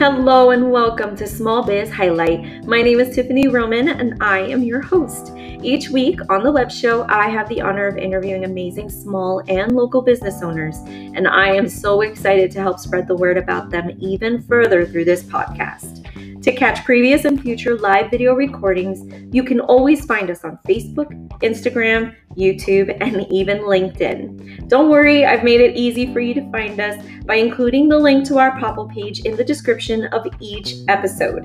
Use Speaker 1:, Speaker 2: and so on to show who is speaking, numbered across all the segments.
Speaker 1: Hello and welcome to Small Biz Highlight. My name is Tiffany Roman and I am your host. Each week on the web show, I have the honor of interviewing amazing small and local business owners, and I am so excited to help spread the word about them even further through this podcast. To catch previous and future live video recordings, you can always find us on Facebook, Instagram, YouTube, and even LinkedIn. Don't worry, I've made it easy for you to find us by including the link to our Popl page in the description of each episode.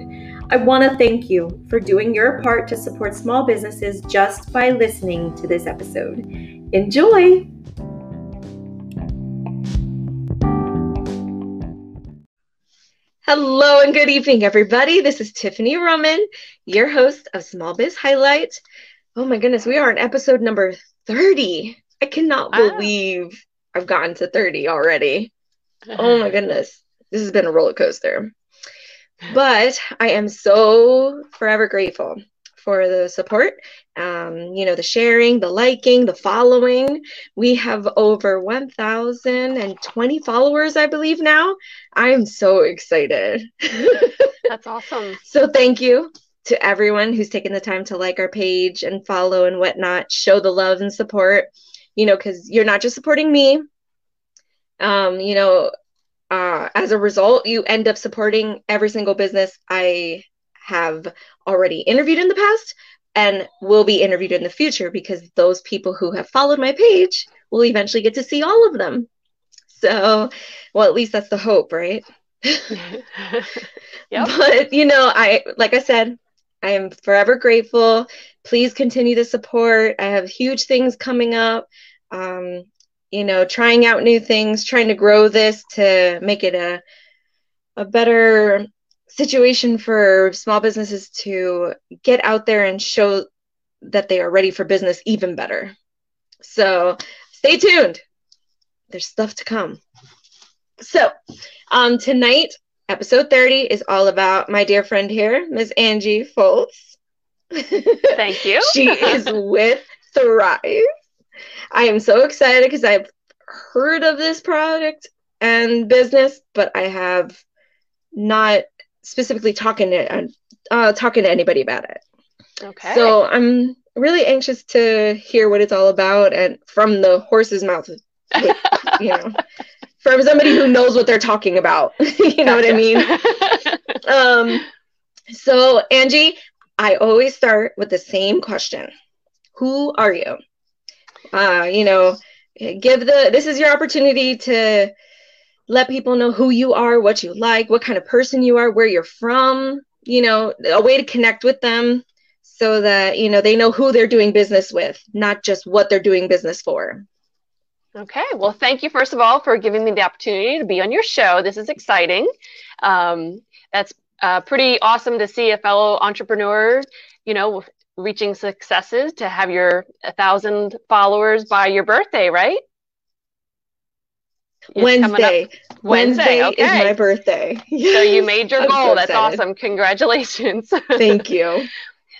Speaker 1: I want to thank you for doing your part to support small businesses just by listening to this episode. Enjoy! Hello and good evening, everybody. This is Tiffany Roman, your host of Small Biz Highlight. Oh my goodness, we are on episode number 30. I cannot believe I've gotten to 30 already. Oh my goodness, this has been a roller coaster. But I am so forever grateful for the support, um, you know, the sharing, the liking, the following. We have over 1,020 followers, I believe, now. I am so excited.
Speaker 2: That's awesome.
Speaker 1: so thank you to everyone who's taken the time to like our page and follow and whatnot, show the love and support, you know, because you're not just supporting me. Um, you know, uh, as a result, you end up supporting every single business I have already interviewed in the past and will be interviewed in the future because those people who have followed my page will eventually get to see all of them. So, well, at least that's the hope, right? yep. But, you know, I, like I said, I am forever grateful. Please continue the support. I have huge things coming up. Um, you know, trying out new things, trying to grow this to make it a a better situation for small businesses to get out there and show that they are ready for business even better. So stay tuned. There's stuff to come. So um, tonight, episode 30 is all about my dear friend here, Ms. Angie Foltz.
Speaker 2: Thank you.
Speaker 1: she is with Thrive. I am so excited because I've heard of this product and business, but I have not specifically talking to uh, talking to anybody about it.
Speaker 2: Okay.
Speaker 1: So I'm really anxious to hear what it's all about and from the horse's mouth, with, you know, from somebody who knows what they're talking about. you know what I mean? um, so Angie, I always start with the same question: Who are you? Uh, you know, give the this is your opportunity to let people know who you are, what you like, what kind of person you are, where you're from, you know, a way to connect with them so that, you know, they know who they're doing business with, not just what they're doing business for.
Speaker 2: Okay. Well, thank you, first of all, for giving me the opportunity to be on your show. This is exciting. Um, that's uh, pretty awesome to see a fellow entrepreneur, you know, reaching successes to have your 1,000 followers by your birthday, right?
Speaker 1: Wednesday. Wednesday, Wednesday okay. is my birthday.
Speaker 2: So you made your goal. So That's awesome. Congratulations.
Speaker 1: Thank you.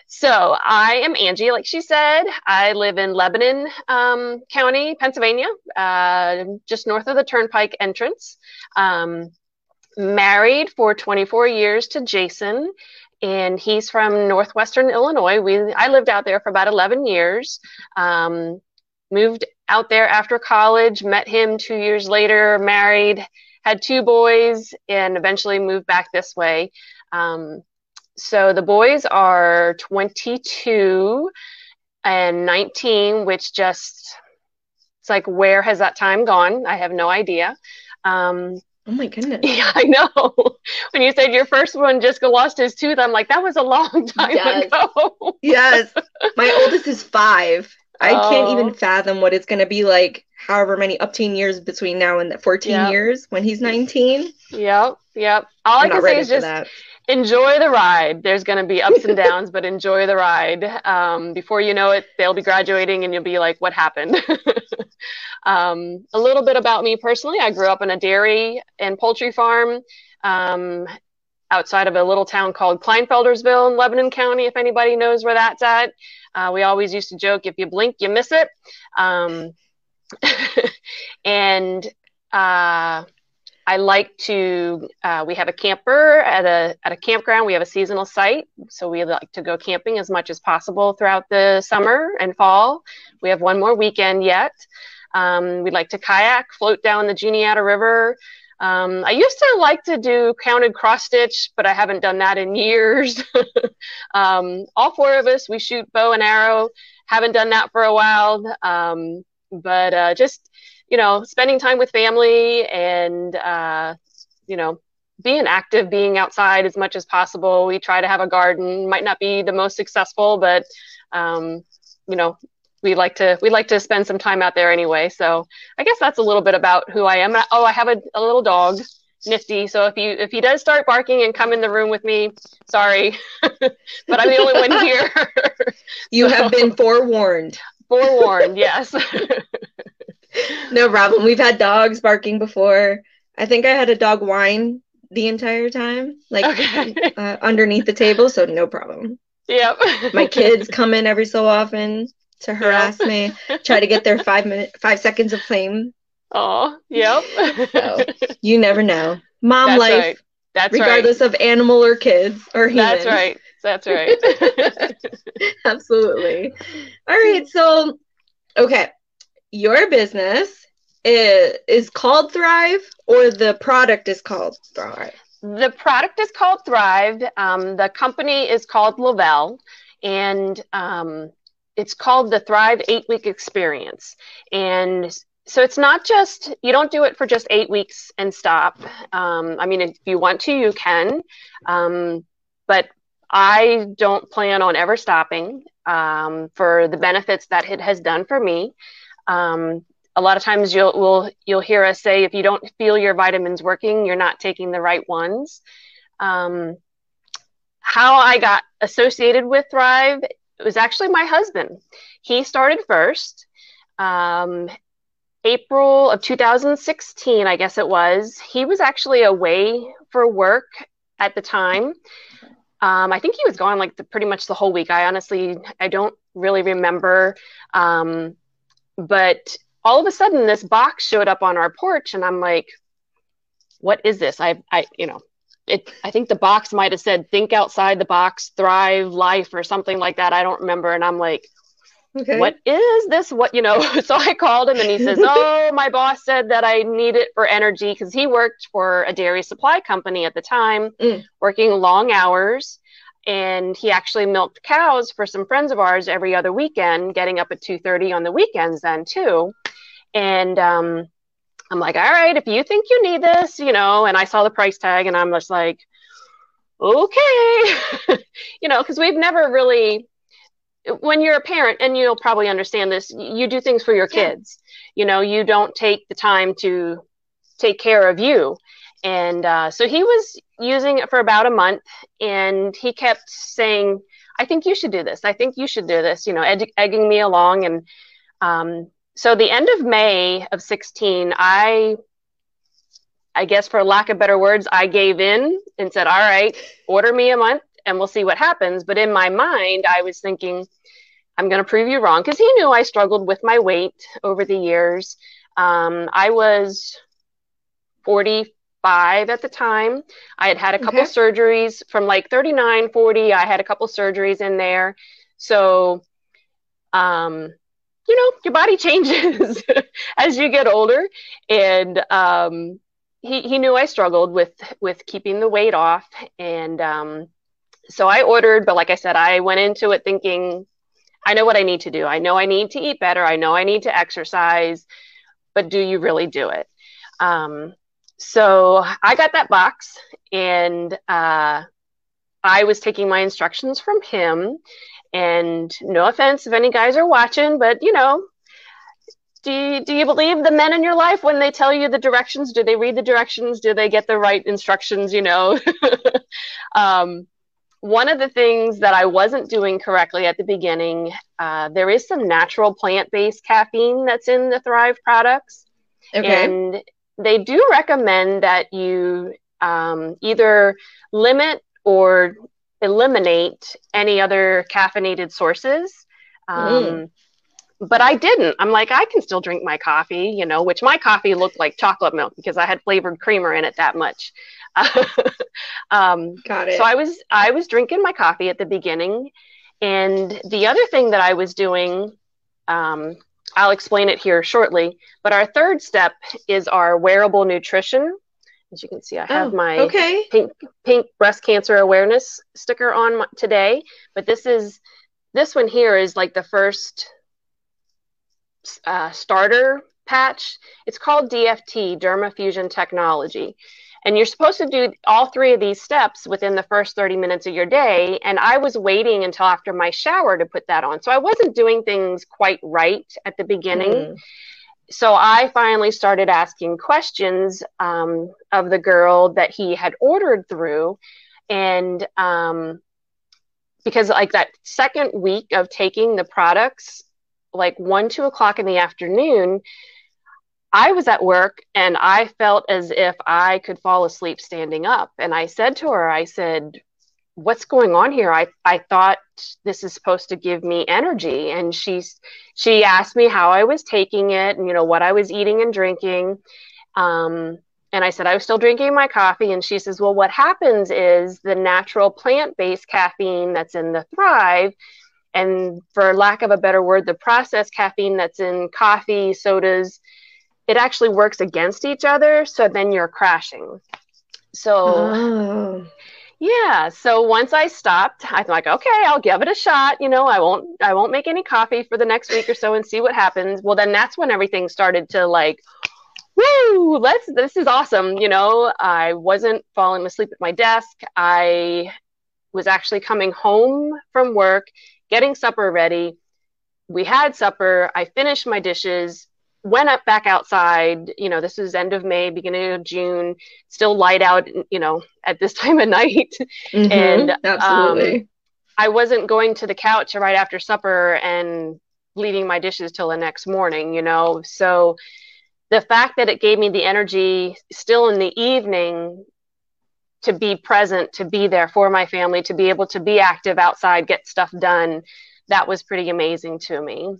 Speaker 2: so I am Angie, like she said. I live in Lebanon um, County, Pennsylvania, uh, just north of the Turnpike entrance. Um, married for 24 years to Jason, and he's from northwestern Illinois. We I lived out there for about 11 years. Um, moved out there after college, met him two years later, married, had two boys, and eventually moved back this way. Um, so the boys are 22 and 19, which just, it's like, where has that time gone? I have no idea. Um,
Speaker 1: Oh my goodness.
Speaker 2: Yeah, I know. When you said your first one just lost his tooth, I'm like, that was a long time
Speaker 1: yes.
Speaker 2: ago.
Speaker 1: yes. My oldest is five. I oh. can't even oh. fathom what it's going to be like, however many up 10 years between now and the 14 yep. years when he's 19.
Speaker 2: Yep, yep. All I'm i can say is just that. enjoy the ride. There's going to be ups and downs, but enjoy the ride. Um, before you know it, they'll be graduating and you'll be like, what happened? um, a little bit about me personally I grew up in a dairy and poultry farm. Um, outside of a little town called Kleinfeldersville in Lebanon County, if anybody knows where that's at. Uh, we always used to joke, if you blink, you miss it. Um, and uh, I like to. Uh, we have a camper at a at a campground. We have a seasonal site, so we like to go camping as much as possible throughout the summer and fall. We have one more weekend yet. Um, we like to kayak, float down the Juniata River. Um, I used to like to do counted cross stitch, but I haven't done that in years. um, all four of us, we shoot bow and arrow. Haven't done that for a while, um, but uh, just you know, spending time with family and, uh, you know, being active, being outside as much as possible. We try to have a garden. Might not be the most successful, but um, you know, we like to we like to spend some time out there anyway. So I guess that's a little bit about who I am. Oh, I have a, a little dog, Nifty. So if you if he does start barking and come in the room with me, sorry, but I'm the only one here.
Speaker 1: you so, have been forewarned.
Speaker 2: Forewarned, yes
Speaker 1: no problem. We've had dogs barking before. I think I had a dog whine the entire time, like okay. uh, underneath the table, so no problem.
Speaker 2: Yep.
Speaker 1: My kids come in every so often to harass yep. me, try to get their five minute, five seconds of fame.
Speaker 2: Oh, yep.
Speaker 1: so, you never know. Mom
Speaker 2: That's
Speaker 1: life.
Speaker 2: Right. That's
Speaker 1: regardless
Speaker 2: right.
Speaker 1: of animal or kids or human.
Speaker 2: That's right. That's right.
Speaker 1: Absolutely. All right. So, okay your business is, is called Thrive or the product is called Thrive?
Speaker 2: The product is called Thrive. Um, the company is called Le-Vel, and um, it's called the Thrive Eight Week Experience. And so it's not just you don't do it for just eight weeks and stop. Um, I mean, if you want to, you can, um, but I don't plan on ever stopping um, for the benefits that it has done for me. Um, a lot of times you'll will you'll hear us say if you don't feel your vitamins working, you're not taking the right ones. Um, how I got associated with Thrive it was actually my husband. He started first. Um, April of 2016, I guess it was. He was actually away for work at the time. Um, I think he was gone like the, pretty much the whole week. I honestly, I don't really remember. Um, but all of a sudden this box showed up on our porch and i'm like what is this i i you know it i think the box might have said think outside the box thrive life or something like that. I don't remember. And i'm like okay. what is this? What you know? So i called him and he says oh my boss said that i need it for energy because he worked for a dairy supply company at the time mm. working long hours. And he actually milked cows for some friends of ours every other weekend getting up at 2.30 on the weekends then too. And um, i'm like all right if you think you need this you know and i saw the price tag and i'm just like okay. You know because we've never really when you're a parent and you'll probably understand this you do things for your kids. Yeah. you know you don't take the time to take care of you. And uh, so he was using it for about a month and he kept saying i think you should do this. I think you should do this you know ed- egging me along and um, so the end of may of 16 i i guess for lack of better words i gave in and said all right order me a month and we'll see what happens but in my mind i was thinking i'm going to prove you wrong because he knew i struggled with my weight over the years um, i was 45 at the time. I had had a couple okay. surgeries from like 39, 40. I had a couple surgeries in there. So, um, you know, your body changes as you get older. And um, he, he knew I struggled with, with keeping the weight off. And um, so I ordered, but like I said, I went into it thinking, I know what I need to do. I know I need to eat better. I know I need to exercise, but do you really do it? Um, so I got that box and uh, I was taking my instructions from him. And no offense if any guys are watching, but you know, do you, do you believe the men in your life when they tell you the directions? Do they read the directions? Do they get the right instructions? You know, um, one of the things that I wasn't doing correctly at the beginning, uh, there is some natural plant based caffeine that's in the Thrive products. Okay. And they do recommend that you um, either limit or eliminate any other caffeinated sources. Um, mm. but I didn't. I'm like, I can still drink my coffee, you know, which my coffee looked like chocolate milk because I had flavored creamer in it that much.
Speaker 1: um, Got it.
Speaker 2: So I was I was drinking my coffee at the beginning, and the other thing that I was doing, um, I'll explain it here shortly. But our third step is our wearable nutrition. As you can see, I have oh, my
Speaker 1: okay.
Speaker 2: pink pink breast cancer awareness sticker on my, today. But this is this one here is like the first uh, starter patch. It's called DFT, Dermafusion Technology. And you're supposed to do all three of these steps within the first 30 minutes of your day. And I was waiting until after my shower to put that on. So I wasn't doing things quite right at the beginning. Mm. So I finally started asking questions um, of the girl that he had ordered through. And um, because, like, that second week of taking the products, like one, two o'clock in the afternoon, I was at work and I felt as if I could fall asleep standing up. And I said to her, I said, What's going on here? I, I thought this is supposed to give me energy. And she's she asked me how I was taking it and you know what I was eating and drinking. Um, and I said I was still drinking my coffee. And she says, Well, what happens is the natural plant-based caffeine that's in the Thrive and for lack of a better word, the processed caffeine that's in coffee, sodas, it actually works against each other so then you're crashing so oh. Yeah so once i stopped i'm like okay i'll give it a shot you know i won't i won't make any coffee for the next week or so and see what happens. Well then that's when everything started to like woo let's this is awesome you know? I wasn't falling asleep at my desk. I was actually coming home from work getting supper ready. We had supper. I finished my dishes went up back outside you know this is end of may beginning of june still light out you know at this time of night. Mm-hmm, and absolutely. Um, i wasn't going to the couch right after supper and leaving my dishes till the next morning you know? So the fact that it gave me the energy still in the evening to be present to be there for my family to be able to be active outside get stuff done that was pretty amazing to me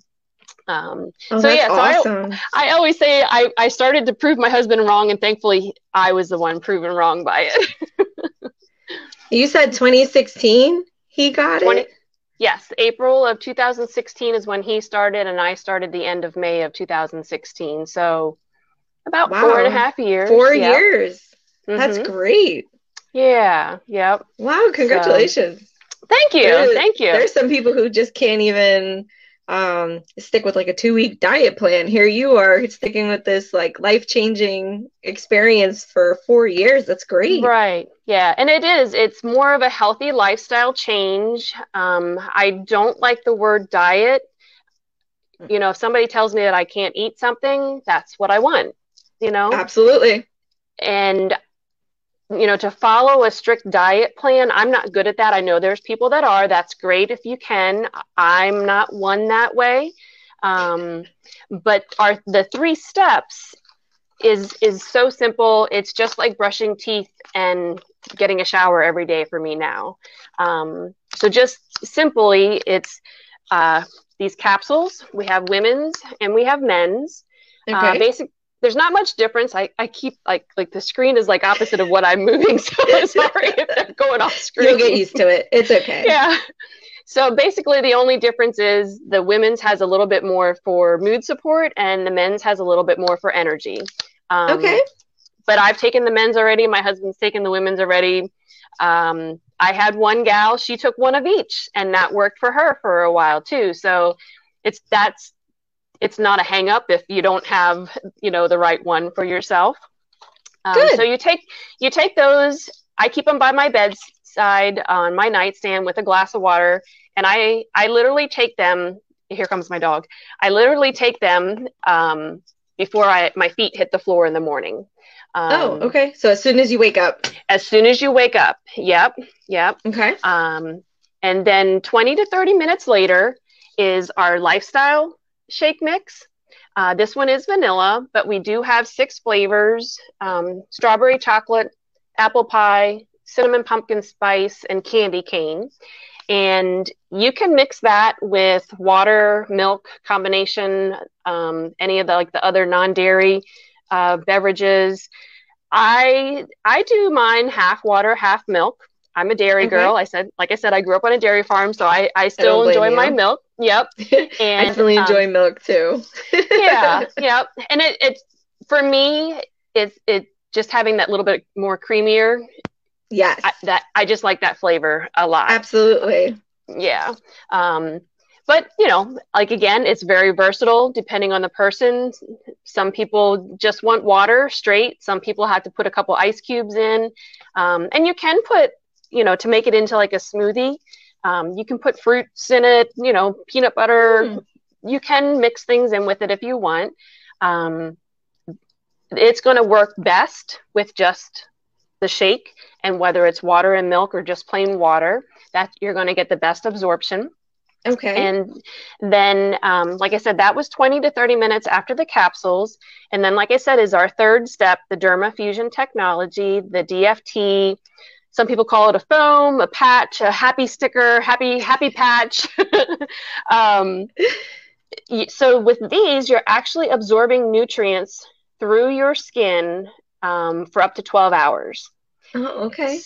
Speaker 2: um, oh, so yeah, awesome. so I, I always say I, I started to prove my husband wrong, and thankfully I was the one proven wrong by it.
Speaker 1: you said 2016 he got 20, it.
Speaker 2: Yes, April of 2016 is when he started, and I started the end of May of 2016. So about wow. four and a half years.
Speaker 1: Four yep. years. Mm-hmm. That's great.
Speaker 2: Yeah. Yep.
Speaker 1: Wow. Congratulations. So,
Speaker 2: thank you. There's, thank you.
Speaker 1: There's some people who just can't even um stick with like a two week diet plan. Here you are sticking with this like life changing experience for four years. That's great.
Speaker 2: Right. Yeah. And it is. It's more of a healthy lifestyle change. Um i don't like the word diet. You know if somebody tells me that i can't eat something that's what i want you know?
Speaker 1: Absolutely.
Speaker 2: And you know to follow a strict diet plan i'm not good at that. I know there's people that are. That's great if you can. I'm not one that way. Um, but our the three steps is is so simple. It's just like brushing teeth and getting a shower every day for me now. Um, so just simply it's uh, these capsules. We have women's and we have men's. Uh, okay. uh, basic there's not much difference. I, I keep like like the screen is like opposite of what I'm moving, so sorry if they're going off screen.
Speaker 1: You'll get used to it. It's okay.
Speaker 2: Yeah. So basically, the only difference is the women's has a little bit more for mood support, and the men's has a little bit more for energy.
Speaker 1: Um, okay.
Speaker 2: But I've taken the men's already. My husband's taken the women's already. Um, I had one gal; she took one of each, and that worked for her for a while too. So it's that's it's not a hang up if you don't have you know the right one for yourself. Um, so you take you take those. I keep them by my bedside on my nightstand with a glass of water and i i literally take them here comes my dog. I literally take them um, before i my feet hit the floor in the morning.
Speaker 1: Um, oh okay. So as soon as you wake up.
Speaker 2: As soon as you wake up. Yep yep.
Speaker 1: Okay.
Speaker 2: Um, and then 20 to 30 minutes later is our lifestyle shake mix. Uh, this one is vanilla, but we do have six flavors um, strawberry chocolate, apple pie, cinnamon pumpkin spice, and candy cane. And you can mix that with water, milk combination, um, any of the like the other non-dairy uh, beverages. I I do mine half water, half milk. I'm a dairy okay. girl. I said, like I said, I grew up on a dairy farm, so I, I still I enjoy my milk. Yep.
Speaker 1: And I definitely um, enjoy milk too.
Speaker 2: yeah, yep. And it, it's for me, it's it just having that little bit more creamier.
Speaker 1: Yes.
Speaker 2: I, that I just like that flavor a lot.
Speaker 1: Absolutely.
Speaker 2: Yeah. Um, but you know like again it's very versatile depending on the person some people just want water straight some people have to put a couple ice cubes in um, and you can put you know to make it into like a smoothie um, you can put fruits in it you know peanut butter mm. you can mix things in with it if you want um, it's going to work best with just the shake and whether it's water and milk or just plain water that you're going to get the best absorption
Speaker 1: Okay.
Speaker 2: And then, um, like I said, that was 20 to 30 minutes after the capsules. And then, like I said, is our third step the Derma Fusion technology, the DFT. Some people call it a foam, a patch, a happy sticker, happy, happy patch. um, so, with these, you're actually absorbing nutrients through your skin um, for up to 12 hours.
Speaker 1: Oh, okay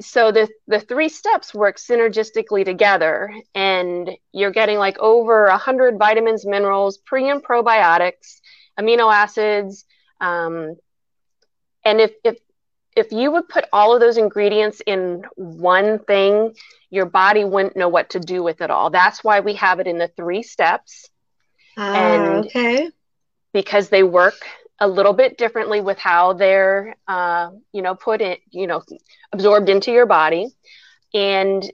Speaker 2: so the the three steps work synergistically together and you're getting like over 100 vitamins minerals pre and probiotics amino acids um, and if if if you would put all of those ingredients in one thing your body wouldn't know what to do with it all. That's why we have it in the three steps.
Speaker 1: Uh, and okay.
Speaker 2: because they work a little bit differently with how they're uh, you know put in you know absorbed into your body. And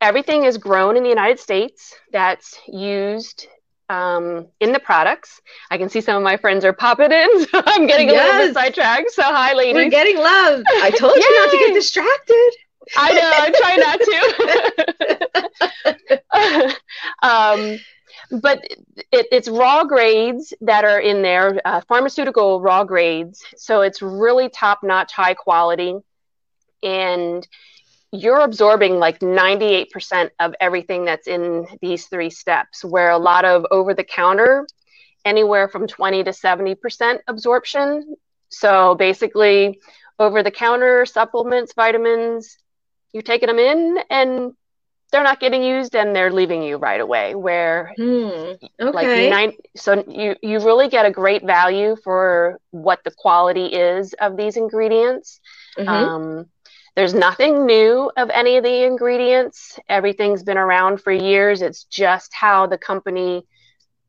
Speaker 2: everything is grown in the united states that's used um, in the products. I can see some of my friends are popping in so i'm getting yes. a little bit sidetracked. So hi ladies.
Speaker 1: We're getting love. I told you not to get distracted.
Speaker 2: I know i'm trying not to. Um, but it, it's raw grades that are in there, uh, pharmaceutical raw grades. So it's really top notch, high quality. And you're absorbing like 98% of everything that's in these three steps, where a lot of over the counter, anywhere from 20 to 70% absorption. So basically, over the counter supplements, vitamins, you're taking them in and they're not getting used and they're leaving you right away where
Speaker 1: hmm. okay.
Speaker 2: like nine so you you really get a great value for what the quality is of these ingredients mm-hmm. um, there's nothing new of any of the ingredients everything's been around for years it's just how the company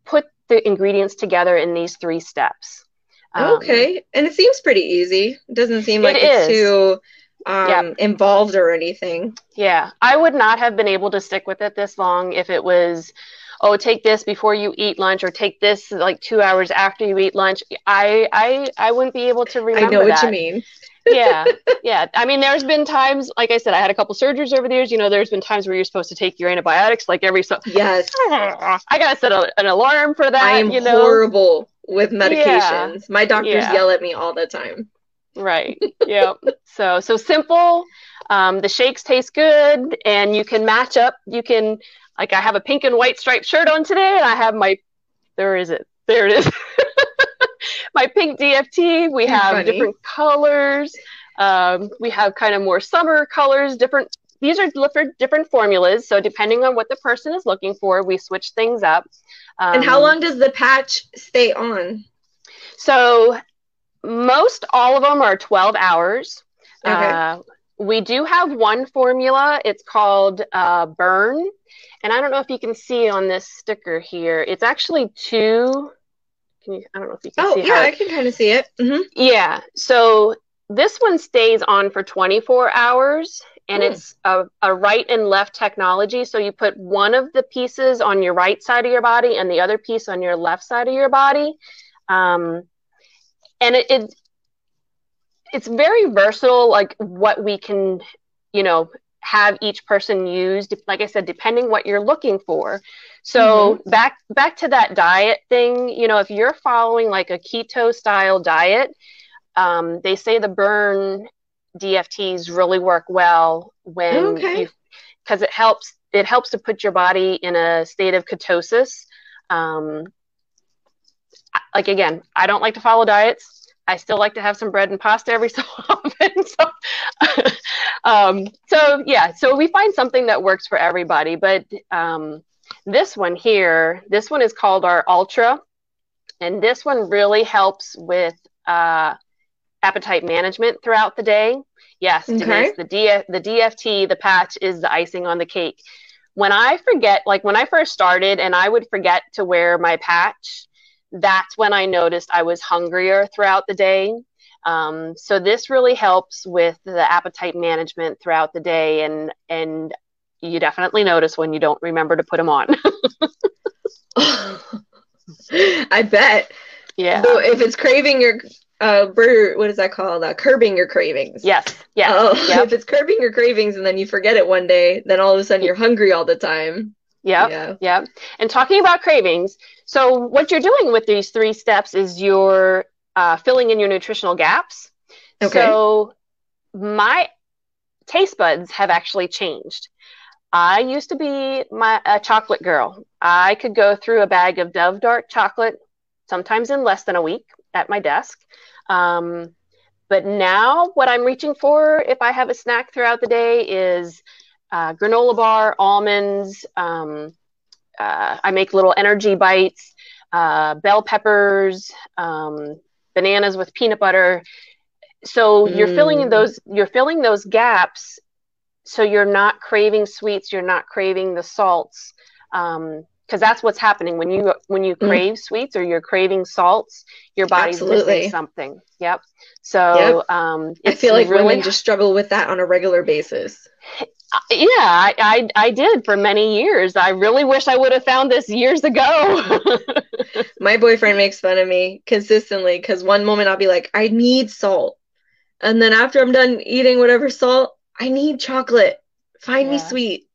Speaker 2: put the ingredients together in these three steps
Speaker 1: um, okay and it seems pretty easy it doesn't seem like it it's is. too um, yep. involved or anything.
Speaker 2: Yeah, I would not have been able to stick with it this long if it was, oh, take this before you eat lunch or take this like two hours after you eat lunch. I I I wouldn't be able to remember.
Speaker 1: I know
Speaker 2: what
Speaker 1: you mean.
Speaker 2: yeah, yeah. I mean, there's been times, like I said, I had a couple surgeries over the years. You know, there's been times where you're supposed to take your antibiotics like every so.
Speaker 1: Yes.
Speaker 2: I gotta set a, an alarm for that. I
Speaker 1: am
Speaker 2: you know?
Speaker 1: horrible with medications. Yeah. My doctors yeah. yell at me all the time.
Speaker 2: Right. yeah so so simple. Um, the shakes taste good, and you can match up. You can like I have a pink and white striped shirt on today, and I have my there is it there it is my pink DFT. We have funny. different colors. Um, we have kind of more summer colors. Different. These are different different formulas. So depending on what the person is looking for, we switch things up.
Speaker 1: Um, and how um, long does the patch stay on?
Speaker 2: So most all of them are 12 hours. Okay. Uh, we do have one formula. It's called uh, Burn. And I don't know if you can see on this sticker here. It's actually two. Can you, I don't know if you can
Speaker 1: oh,
Speaker 2: see.
Speaker 1: Oh, yeah, I can kind of see it. Mm-hmm.
Speaker 2: Yeah. So this one stays on for 24 hours and mm. it's a, a, right and left technology. So you put one of the pieces on your right side of your body and the other piece on your left side of your body. Um, and it, it it's very versatile like what we can you know have each person use like i said depending what you're looking for so mm-hmm. back back to that diet thing you know if you're following like a keto style diet um, they say the burn dfts really work well when
Speaker 1: okay.
Speaker 2: because it helps it helps to put your body in a state of ketosis. Um, like again, I don't like to follow diets. I still like to have some bread and pasta every so often. so, um, so yeah, so we find something that works for everybody. But um, this one here, this one is called our Ultra, and this one really helps with uh, appetite management throughout the day. Yes, okay. Denise, the DF, the DFT, the patch is the icing on the cake. When I forget, like when I first started, and I would forget to wear my patch, that's when I noticed I was hungrier throughout the day. Um, so this really helps with the appetite management throughout the day, and and you definitely notice when you don't remember to put them on.
Speaker 1: I bet.
Speaker 2: Yeah.
Speaker 1: So if it's craving your uh what is that called? Uh, curbing your cravings.
Speaker 2: Yes. Yeah.
Speaker 1: Oh, yep. if it's curbing your cravings and then you forget it one day, then all of a sudden you're hungry all the time.
Speaker 2: Yep. Yeah. Yep. And talking about cravings, so what you're doing with these three steps is you're uh, filling in your nutritional gaps. Okay. So my taste buds have actually changed. I used to be my a chocolate girl. I could go through a bag of Dove dark chocolate sometimes in less than a week at my desk. Um, but now, what I'm reaching for if I have a snack throughout the day is uh, granola bar, almonds. Um, uh, I make little energy bites, uh, bell peppers, um, bananas with peanut butter. So mm. you're filling mm. those. You're filling those gaps. So you're not craving sweets. You're not craving the salts. Um, because that's what's happening when you when you mm. crave sweets or you're craving salts your body's Absolutely. missing something yep so yep. um
Speaker 1: i feel like really women just struggle with that on a regular basis
Speaker 2: yeah I, I, I did for many years. I really wish i would have found this years ago.
Speaker 1: My boyfriend makes fun of me consistently because one moment i'll be like i need salt. And then after i'm done eating whatever salt i need chocolate. Find yeah. me sweet.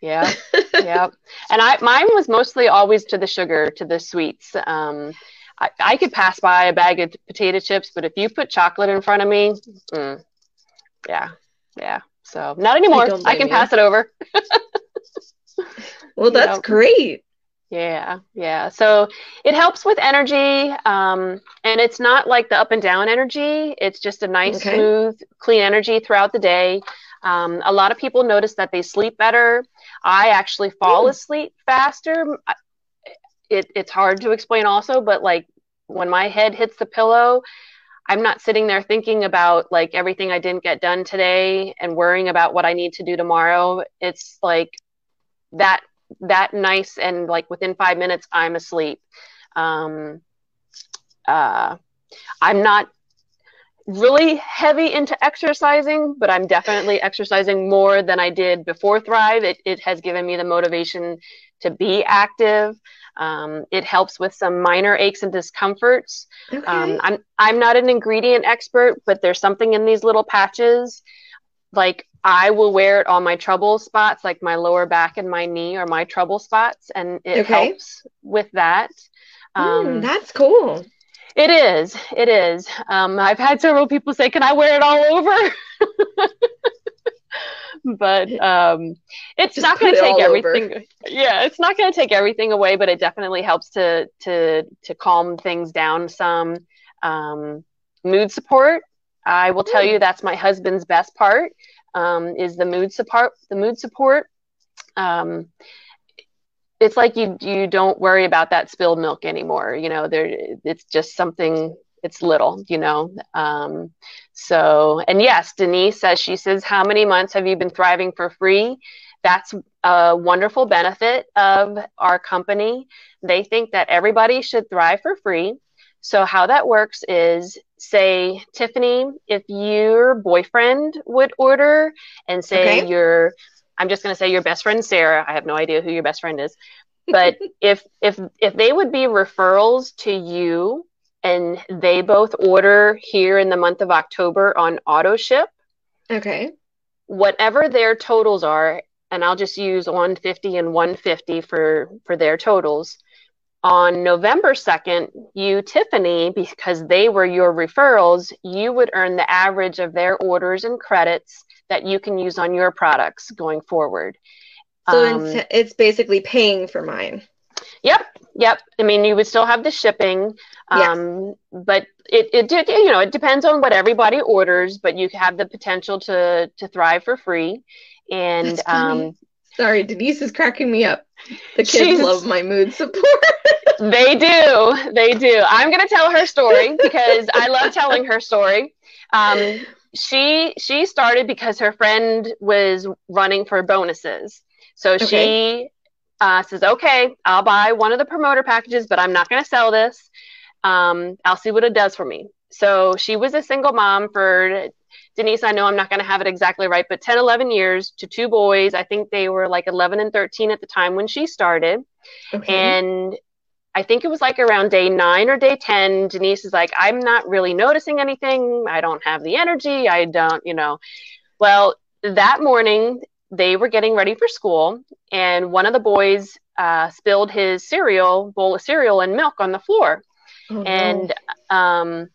Speaker 2: Yeah yeah and i mine was mostly always to the sugar to the sweets. Um I, I could pass by a bag of potato chips but if you put chocolate in front of me mm, yeah yeah so not anymore i, I can you. pass it over
Speaker 1: well that's great
Speaker 2: yeah, yeah. So it helps with energy, um, and it's not like the up and down energy. It's just a nice, okay. smooth, clean energy throughout the day. Um, a lot of people notice that they sleep better. I actually fall mm. asleep faster. It, it's hard to explain also, but like when my head hits the pillow, I'm not sitting there thinking about like everything I didn't get done today and worrying about what I need to do tomorrow. It's like that that nice and like within five minutes I'm asleep. Um, uh, I'm not really heavy into exercising, but I'm definitely exercising more than I did before Thrive. It, it has given me the motivation to be active. Um, it helps with some minor aches and discomforts. Okay. Um, I'm I'm not an ingredient expert, but there's something in these little patches. Like I will wear it on my trouble spots, like my lower back and my knee are my trouble spots, and it okay. helps with that.
Speaker 1: Hmm, um, mm, that's cool.
Speaker 2: It is. It is. Um, I've had several people say, "Can I wear it all over?" but um, it's Just not going to take everything. Over. Yeah, it's not going to take everything away, but it definitely helps to to to calm things down some. Um, mood support. I will tell you that's my husband's best part. Um, is the mood support. The mood support. Um, it's like you you don't worry about that spilled milk anymore you know there it's just something it's little you know um, so and yes denise says she says how many months have you been thriving for free that's a wonderful benefit of our company they think that everybody should thrive for free so how that works is say tiffany if your boyfriend would order and say okay. your I'm just going to say your best friend Sarah. I have no idea who your best friend is, but if if if they would be referrals to you and they both order here in the month of October on auto ship,
Speaker 1: okay,
Speaker 2: whatever their totals are, and I'll just use 150 and 150 for for their totals. On November 2nd, you, Tiffany, because they were your referrals, you would earn the average of their orders and credits that you can use on your products going forward.
Speaker 1: So um, it's, it's basically paying for mine.
Speaker 2: Yep, yep. I mean, you would still have the shipping, um, yes. but it, it. You know, it depends on what everybody orders, but you have the potential to to thrive for free. And um,
Speaker 1: sorry, Denise is cracking me up. The kids love my mood support.
Speaker 2: they do, they do. I'm gonna tell her story because I love telling her story. Um, she she started because her friend was running for bonuses. So okay. she uh, says, "Okay, I'll buy one of the promoter packages, but I'm not going to sell this. Um, I'll see what it does for me." So she was a single mom for Denise. I know I'm not going to have it exactly right, but 10, 11 years to two boys. I think they were like 11 and 13 at the time when she started, okay. and I think it was like around day nine or day 10, Denise is like, I'm not really noticing anything. I don't have the energy. I don't, you know. Well, that morning, they were getting ready for school, and one of the boys uh, spilled his cereal, bowl of cereal, and milk on the floor. Oh, and, no. um,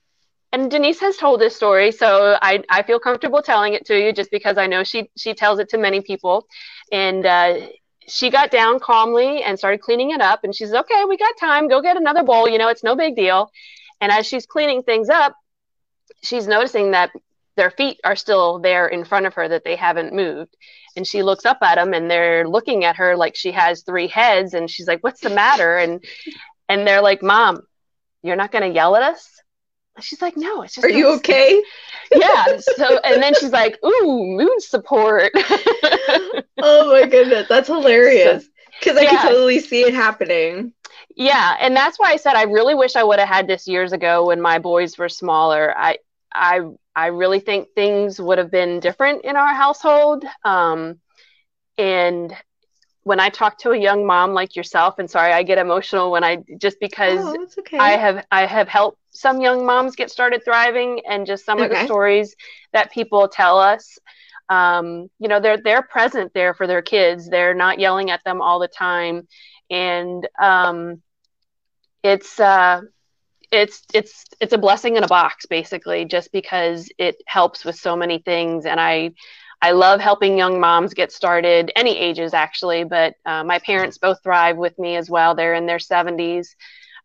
Speaker 2: and Denise has told this story, so I, I feel comfortable telling it to you just because I know she, she tells it to many people. And uh, she got down calmly and started cleaning it up. And she's okay, we got time. Go get another bowl. You know, it's no big deal. And as she's cleaning things up, she's noticing that their feet are still there in front of her that they haven't moved. And she looks up at them and they're looking at her like she has three heads. And she's like, what's the matter? And, and they're like, mom, you're not going to yell at us? She's like, no, it's just.
Speaker 1: Are you okay?
Speaker 2: yeah. So, and then she's like, ooh, mood support.
Speaker 1: oh my goodness. That's hilarious. Because so, I yeah. can totally see it happening.
Speaker 2: Yeah. And that's why I said I really wish I would have had this years ago when my boys were smaller. I, I, I really think things would have been different in our household. Um, and when I talk to a young mom like yourself, and sorry, I get emotional when I just because oh, okay. I have I have helped some young moms get started thriving, and just some okay. of the stories that people tell us. Um, you know, they're they're present there for their kids. They're not yelling at them all the time, and um, it's uh, it's it's it's a blessing in a box, basically, just because it helps with so many things. And I I love helping young moms get started, any ages actually, but uh, my parents both thrive with me as well. They're in their 70s.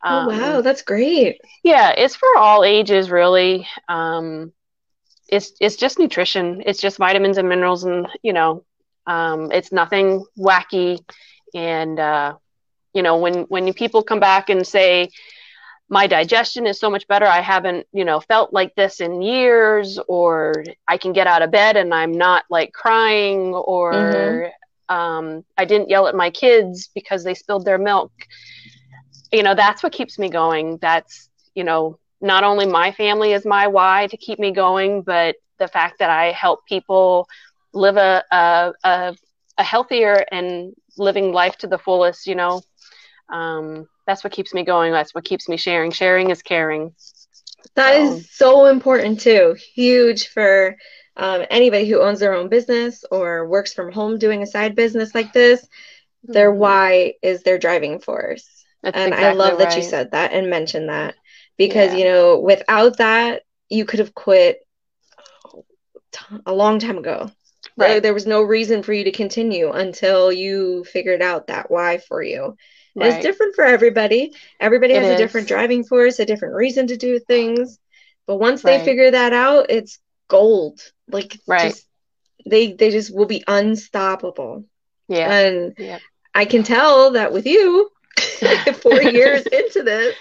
Speaker 1: Um, oh, wow, that's great.
Speaker 2: Yeah, it's for all ages, really. Um, it's it's just nutrition. It's just vitamins and minerals, and you know, um, it's nothing wacky. And uh, you know, when when people come back and say, my digestion is so much better. I haven't, you know, felt like this in years, or I can get out of bed and I'm not like crying, or mm-hmm. um, I didn't yell at my kids because they spilled their milk. You know, that's what keeps me going. That's, you know, not only my family is my why to keep me going, but the fact that I help people live a, a, a, a healthier and living life to the fullest, you know. Um, that's what keeps me going. That's what keeps me sharing. Sharing is caring.
Speaker 1: That so. is so important too. Huge for um, anybody who owns their own business or works from home doing a side business like this. Mm-hmm. Their why is their driving force. That's and exactly I love right. that you said that and mentioned that because, yeah. you know, without that, you could have quit a long time ago. Right. There, there was no reason for you to continue until you figured out that why for you. Right. It's different for everybody. Everybody has a different driving force, a different reason to do things. But once right. they figure that out, it's gold. Like right. Just, they they just will be unstoppable. Yeah. And yeah. I can tell that with you, four years into this,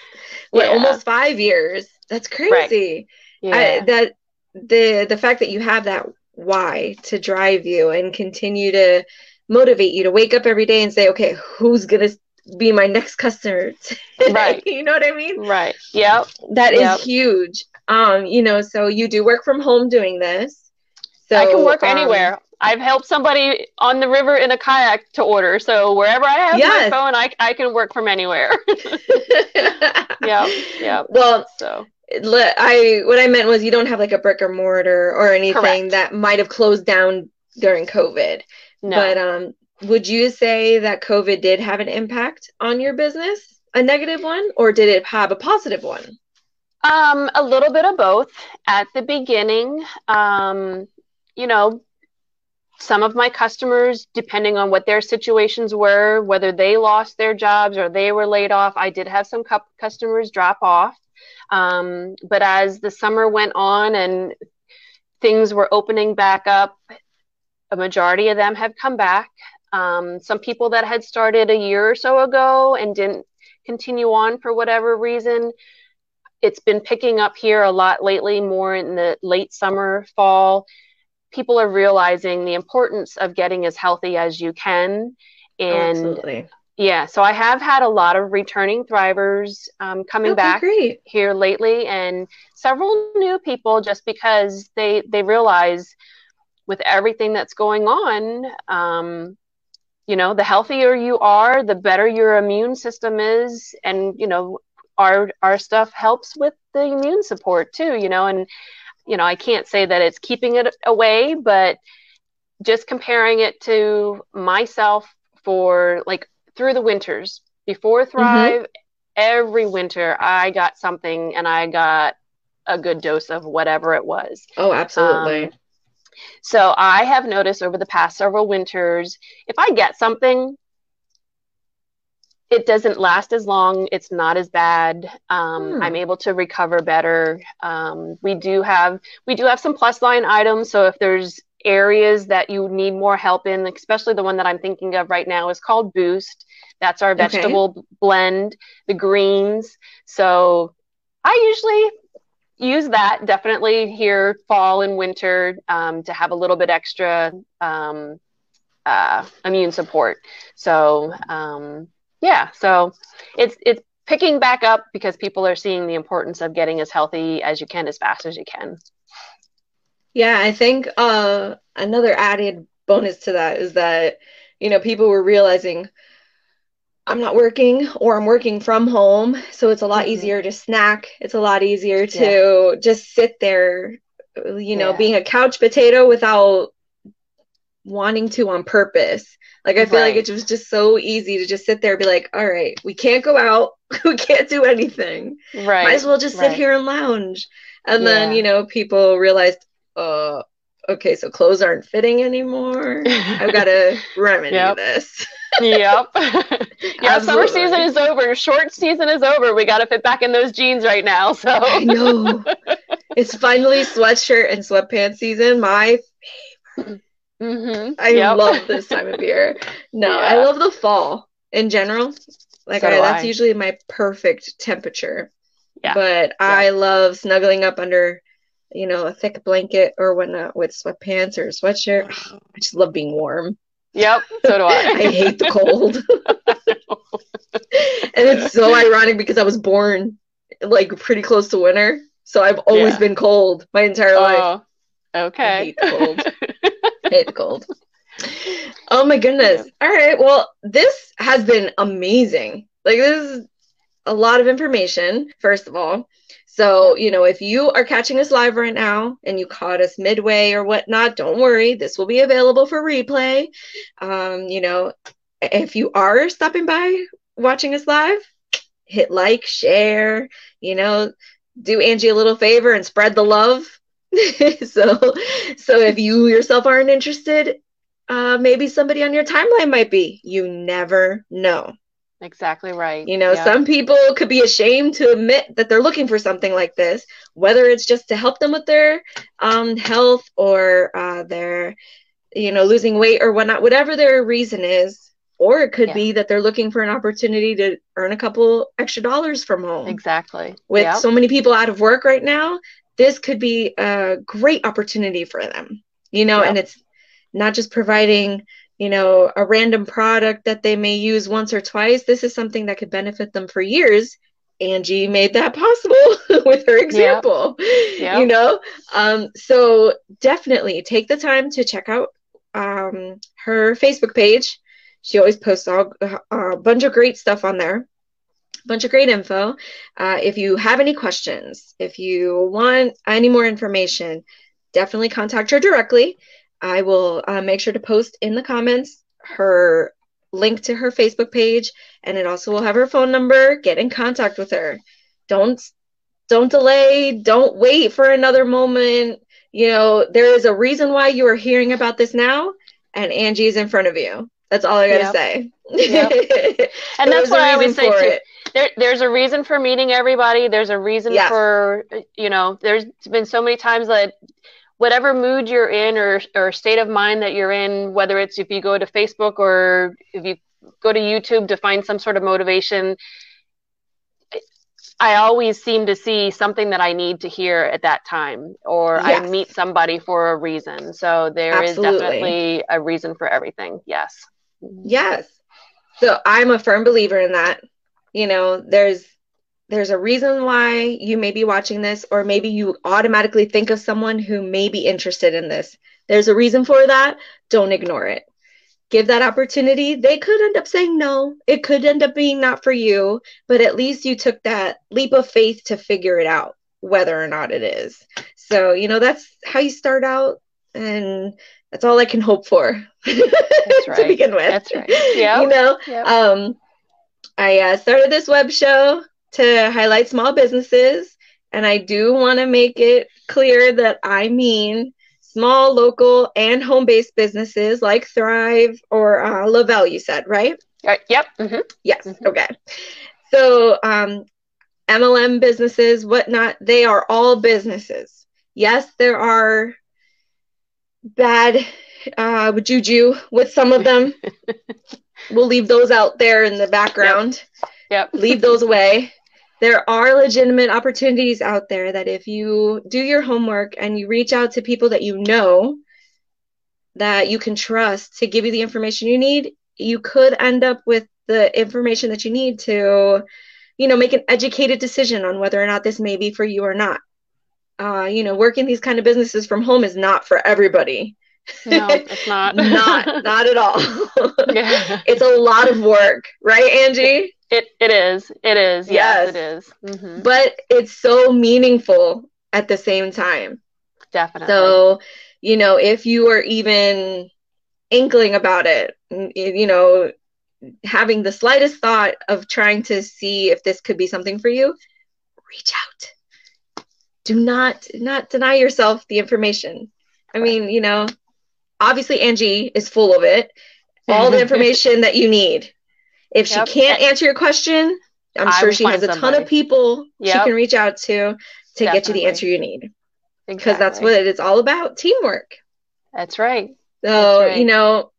Speaker 1: yeah. almost five years. That's crazy. Right. Yeah. I, that the the fact that you have that why to drive you and continue to motivate you to wake up every day and say, okay, who's gonna be my next customer.
Speaker 2: right.
Speaker 1: you know what I mean?
Speaker 2: Right. Yep.
Speaker 1: That
Speaker 2: yep.
Speaker 1: is huge. Um, you know, so you do work from home doing this.
Speaker 2: So I can work um, anywhere. I've helped somebody on the river in a kayak to order. So wherever I have yes. my phone, I, I can work from anywhere. yeah. Yeah.
Speaker 1: Well, so I what I meant was you don't have like a brick or mortar or anything Correct. that might have closed down during COVID. No. But um would you say that COVID did have an impact on your business, a negative one, or did it have a positive one?
Speaker 2: Um, a little bit of both. At the beginning, um, you know, some of my customers, depending on what their situations were, whether they lost their jobs or they were laid off, I did have some cu- customers drop off. Um, but as the summer went on and things were opening back up, a majority of them have come back. Um, some people that had started a year or so ago and didn't continue on for whatever reason, it's been picking up here a lot lately, more in the late summer, fall. People are realizing the importance of getting as healthy as you can. And Absolutely. yeah, so I have had a lot of returning thrivers um, coming okay, back great. here lately, and several new people just because they they realize with everything that's going on, um, you know, the healthier you are, the better your immune system is, and you know, our our stuff helps with the immune support too. You know, and you know, I can't say that it's keeping it away, but just comparing it to myself for like through the winters before mm-hmm. Thrive, mm-hmm. every winter I got something and I got a good dose of whatever it was.
Speaker 1: Oh, absolutely. Um,
Speaker 2: so I have noticed over the past several winters, if I get something, it doesn't last as long. It's not as bad. Um, hmm. I'm able to recover better. Um, we do have we do have some plus line items. So if there's areas that you need more help in, especially the one that I'm thinking of right now is called Boost. That's our vegetable okay. blend, the greens. So I usually use that definitely here fall and winter um, to have a little bit extra um, uh, immune support. So um, yeah, so it's it's picking back up because people are seeing the importance of getting as healthy as you can as fast as you can.
Speaker 1: Yeah, I think uh, another added bonus to that is that you know people were realizing I'm not working or I'm working from home. So it's a lot mm-hmm. easier to snack. It's a lot easier to yeah. just sit there, you know, yeah. being a couch potato without wanting to on purpose. Like I feel right. like it was just so easy to just sit there and be like, all right, we can't go out. we can't do anything. Right. Might as well just sit right. here and lounge. And yeah. then, you know, people realized, uh, okay, so clothes aren't fitting anymore. I've got to remedy this.
Speaker 2: yep. yeah, summer season is over. Short season is over. We got to fit back in those jeans right now. So I know.
Speaker 1: It's finally sweatshirt and sweatpants season. My favorite. Mm-hmm. I yep. love this time of year. No, yeah. I love the fall in general. Like so I, that's I. usually my perfect temperature. Yeah. But yeah. I love snuggling up under you know, a thick blanket or whatnot uh, with sweatpants or a sweatshirt. I just love being warm.
Speaker 2: Yep, so do I.
Speaker 1: I hate the cold. and it's so ironic because I was born like pretty close to winter. So I've always yeah. been cold my entire oh, life.
Speaker 2: Okay. I
Speaker 1: hate the cold. I hate the cold. Oh my goodness. Yeah. All right. Well, this has been amazing. Like this is a lot of information, first of all. So, you know, if you are catching us live right now and you caught us midway or whatnot, don't worry. This will be available for replay. Um, you know, if you are stopping by watching us live, hit like, share, you know, do Angie a little favor and spread the love. so, so if you yourself aren't interested, uh, maybe somebody on your timeline might be. You never know.
Speaker 2: Exactly right.
Speaker 1: You know, some people could be ashamed to admit that they're looking for something like this, whether it's just to help them with their um, health or uh, their, you know, losing weight or whatnot, whatever their reason is. Or it could yeah. be that they're looking for an opportunity to earn a couple extra dollars from home.
Speaker 2: Exactly.
Speaker 1: With yep. so many people out of work right now, this could be a great opportunity for them. You know, yep. and it's not just providing you know, a random product that they may use once or twice, this is something that could benefit them for years. Angie made that possible with her example, yep. Yep. you know? Um, so definitely take the time to check out um, her Facebook page. She always posts all, uh, a bunch of great stuff on there, a bunch of great info. Uh, if you have any questions, if you want any more information, definitely contact her directly. I will uh, make sure to post in the comments her link to her Facebook page, and it also will have her phone number. Get in contact with her. Don't don't delay. Don't wait for another moment. You know there is a reason why you are hearing about this now, and Angie's in front of you. That's all I gotta
Speaker 2: Yep.
Speaker 1: say.
Speaker 2: Yep. And that's what I always say too.
Speaker 1: it.
Speaker 2: There, there's a reason for meeting everybody. There's a reason
Speaker 1: Yes.
Speaker 2: for, you know, there's been so many times that whatever mood you're in or, or state of mind that you're in, whether it's if you go to Facebook or if you go to YouTube to find some sort of motivation, I always seem to see something that I need to hear at that time, or I meet somebody for a reason. So there is
Speaker 1: Absolutely.
Speaker 2: definitely a reason for everything. Yes.
Speaker 1: Yes. So I'm a firm believer in that. You know, there's there's a reason why you may be watching this or maybe you automatically think of someone who may be interested in this. There's a reason for that. Don't ignore it. Give that opportunity. They could end up saying no. It could end up being not for you, but at least you took that leap of faith to figure it out whether or not it is. So, you know, that's how you start out and that's all I can hope for to
Speaker 2: right.
Speaker 1: begin with.
Speaker 2: That's right. Yep.
Speaker 1: You know,
Speaker 2: Yep.
Speaker 1: um, I uh, started this web show to highlight small businesses, and I do want to make it clear that I mean small, local, and home based businesses like Thrive or uh, Le-Vel, you said, right?
Speaker 2: Right. Yep. hmm
Speaker 1: Yes.
Speaker 2: Mhm.
Speaker 1: Okay. So, um, MLM businesses, whatnot, they are all businesses. Yes, there are bad uh, juju with some of them. we'll leave those out there in the background.
Speaker 2: Yep.
Speaker 1: Leave those away. There are legitimate opportunities out there that if you do your homework and you reach out to people that you know that you can trust to give you the information you need, you could end up with the information that you need to, you know, make an educated decision on whether or not this may be for you or not. Uh, you know, working these kind of businesses from home is not for everybody.
Speaker 2: No, it's not.
Speaker 1: not, not at all.
Speaker 2: yeah.
Speaker 1: it's a lot of work, right, Angie?
Speaker 2: It it is. It is. Yes,
Speaker 1: Yes.
Speaker 2: it is. hmm
Speaker 1: But it's so meaningful at the same time.
Speaker 2: Definitely.
Speaker 1: So, you know, if you are even inkling about it, you know, having the slightest thought of trying to see if this could be something for you, reach out. Do not not deny yourself the information. I mean, you know, obviously Angie is full of it. All the information that you need. If
Speaker 2: Yep.
Speaker 1: she can't answer your question, I'm
Speaker 2: I
Speaker 1: sure she has a
Speaker 2: find
Speaker 1: ton of
Speaker 2: somebody.
Speaker 1: people she can reach out to to get you the answer you need because that's what it's all about teamwork
Speaker 2: That's right.
Speaker 1: so
Speaker 2: That's right.
Speaker 1: you know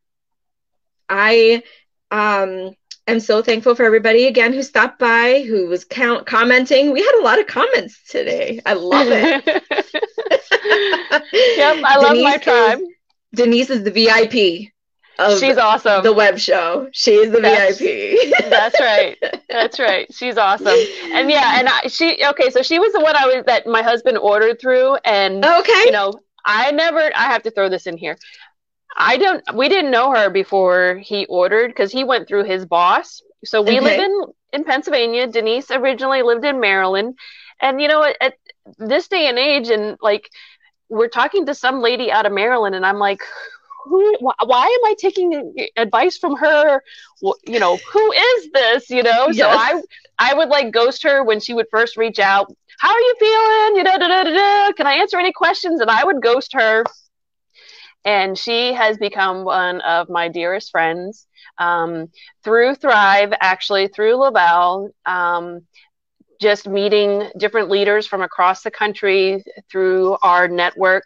Speaker 1: i um am so thankful for everybody again who stopped by who was count commenting we had a lot of comments today i love it
Speaker 2: yep. I love my
Speaker 1: Denise
Speaker 2: tribe.
Speaker 1: is- denise is the vip
Speaker 2: She's awesome.
Speaker 1: the web show she is the
Speaker 2: That's-
Speaker 1: vip
Speaker 2: That's right. That's right. She's awesome. And yeah, and I, she okay. So she was the one I was that my husband ordered through, and
Speaker 1: okay
Speaker 2: you know, I never. I have to throw this in here. I don't. We didn't know her before he ordered because he went through his boss. So we
Speaker 1: Okay.
Speaker 2: live in in Pennsylvania. Denise originally lived in Maryland, and you know, at, at this day and age, and like we're talking to some lady out of Maryland, and I'm like. Who, wh- why am I taking advice from her? You know, who is this? You know, so I I would like ghost her when she would first reach out. How are you feeling? You know, da, da, da, da. can I answer any questions? And I would ghost her. And she has become one of my dearest friends um, through Thrive, actually through Le-Vel. Um, just meeting different leaders from across the country through our network.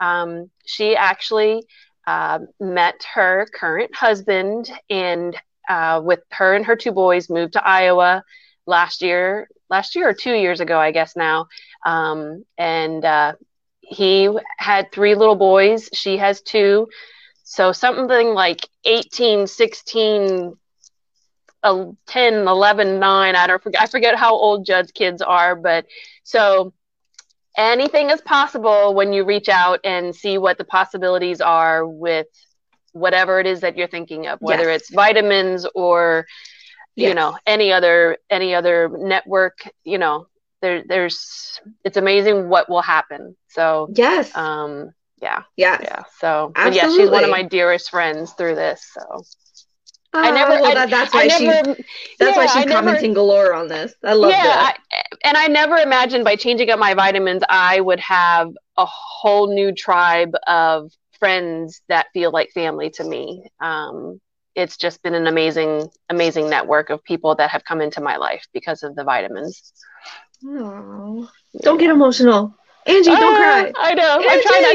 Speaker 2: Um, she actually uh, met her current husband and uh, with her and her two boys moved to Iowa last year, last year or two years ago, I guess now. Um, and uh, he had three little boys. She has two. So something like 18, 16, uh, 10, 11, 9. I don't forget. I forget how old Judd's kids are, but so anything is possible when you reach out and see what the possibilities are with whatever it is that you're thinking of, whether
Speaker 1: Yes.
Speaker 2: it's vitamins or you
Speaker 1: Yes.
Speaker 2: know any other any other network. You know, there there's it's amazing what will happen. So
Speaker 1: yes
Speaker 2: um, yeah,
Speaker 1: yes
Speaker 2: yeah. So yeah, she's one of my dearest friends through this. So
Speaker 1: Oh,
Speaker 2: I never,
Speaker 1: well,
Speaker 2: I,
Speaker 1: that, that's
Speaker 2: I
Speaker 1: why she's
Speaker 2: never,
Speaker 1: that's why she's
Speaker 2: I never-
Speaker 1: commenting galore on this i love
Speaker 2: yeah,
Speaker 1: that
Speaker 2: I, and I never imagined by changing up my vitamins, I would have a whole new tribe of friends that feel like family to me. Um, it's just been an amazing, amazing network of people that have come into my life because of the vitamins.
Speaker 1: Oh, don't get emotional. Angie, don't ah, cry.
Speaker 2: I know. Angie. I'm trying not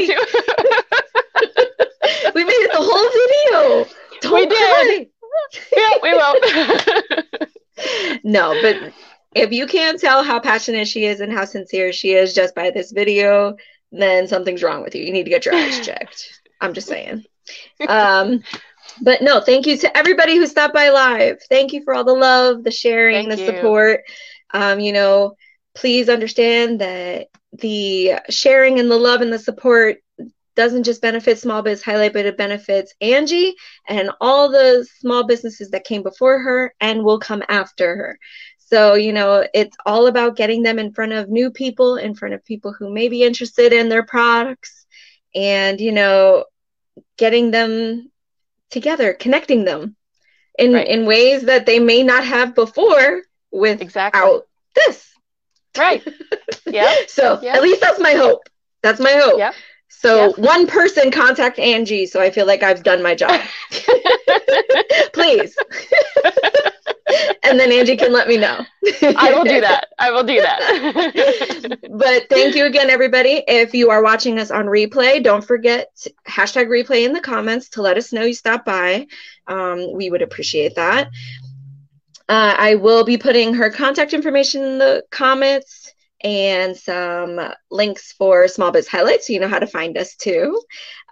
Speaker 1: to. we made it the whole video. Don't we did.
Speaker 2: yeah, we
Speaker 1: will. no, but if you can't tell how passionate she is and how sincere she is just by this video, then something's wrong with you. You need to get your eyes checked. I'm just saying. Um, but no, thank you to everybody who stopped by live. Thank you for all the love, the sharing, thank the you. support. Um, you know, please understand that the sharing and the love and the support doesn't just benefit Small Biz Highlight, but it benefits Angie and all the small businesses that came before her and will come after her. So, you know, it's all about getting them in front of new people, in front of people who may be interested in their products, and, you know, getting them together, connecting them in, right. in ways that they may not have before without exactly. this.
Speaker 2: Right. Yeah.
Speaker 1: so yep. at least that's my hope. That's my hope. Yep. So yep. one person contact Angie, so I feel like I've done my job. Please. and then Angie can let me know.
Speaker 2: I will do that. I will do that.
Speaker 1: but thank you again, everybody. If you are watching us on replay, don't forget hashtag replay in the comments to let us know you stopped by. Um, we would appreciate that. Uh, I will be putting her contact information in the comments and some links for Small Biz Highlights so you know how to find us too.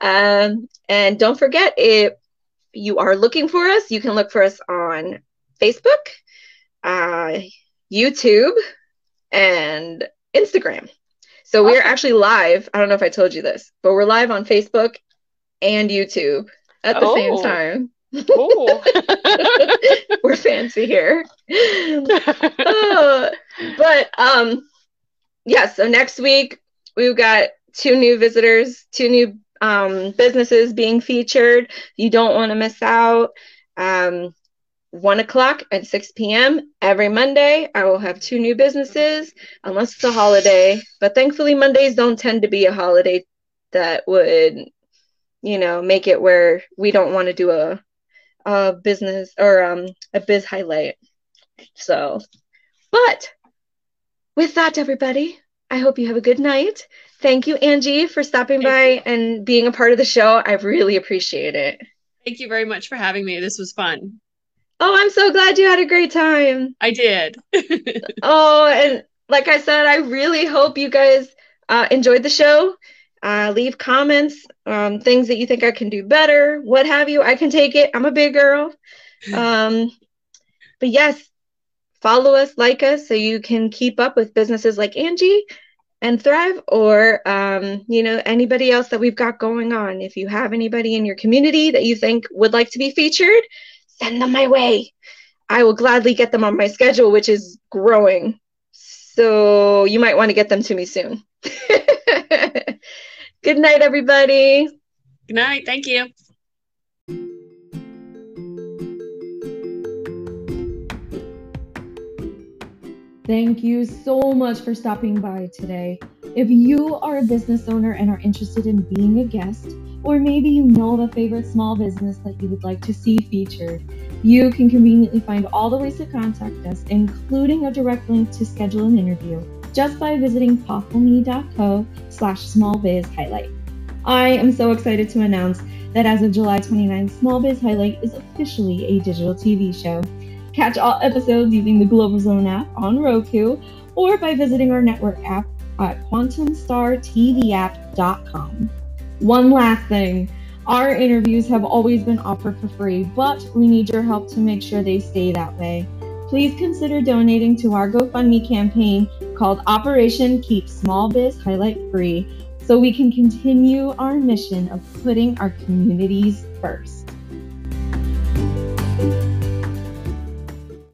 Speaker 1: Um, and don't forget, if you are looking for us, you can look for us on Facebook, uh, YouTube, and Instagram. So we're actually live. I don't know if I told you this, but we're live on Facebook and YouTube at the oh. same time. We're fancy here. uh, but um yeah, so next week we've got two new visitors, two new um, businesses being featured. You don't want to miss out. Um, one o'clock and 6 p.m. every Monday. I will have two new businesses, unless it's a holiday. But thankfully, Mondays don't tend to be a holiday that would, you know, make it where we don't want to do a, a business or um, a biz highlight. So, but with that, everybody, I hope you have a good night. Thank you, Angie, for stopping Thank by you. and being a part of the show. I really appreciate it.
Speaker 3: Thank you very much for having me. This was fun.
Speaker 1: Oh, I'm so glad you had a great time.
Speaker 3: I did.
Speaker 1: oh, and like I said, I really hope you guys uh, enjoyed the show. Uh, leave comments, um, things that you think I can do better, what have you. I can take it. I'm a big girl. Um, but yes, follow us, like us, so you can keep up with businesses like Angie and Thrive, or um, you know anybody else that we've got going on. If you have anybody in your community that you think would like to be featured, send them my way. I will gladly get them on my schedule, which is growing. So you might want to get them to me soon. Good night, everybody.
Speaker 3: Good night. Thank you.
Speaker 4: Thank you so much for stopping by today. If you are a business owner and are interested in being a guest, or maybe you know of a favorite small business that you would like to see featured, you can conveniently find all the ways to contact us, including a direct link to schedule an interview, just by visiting popfulme.co slash smallbizhighlight. I am so excited to announce that as of July 29th, Small Biz Highlight is officially a digital TV show. Catch all episodes using the Global Zone app on Roku or by visiting our network app at quantumstartvapp.com. One last thing. Our interviews have always been offered for free, but we need your help to make sure they stay that way. Please consider donating to our GoFundMe campaign called Operation Keep Small Biz Highlight Free so we can continue our mission of putting our communities first.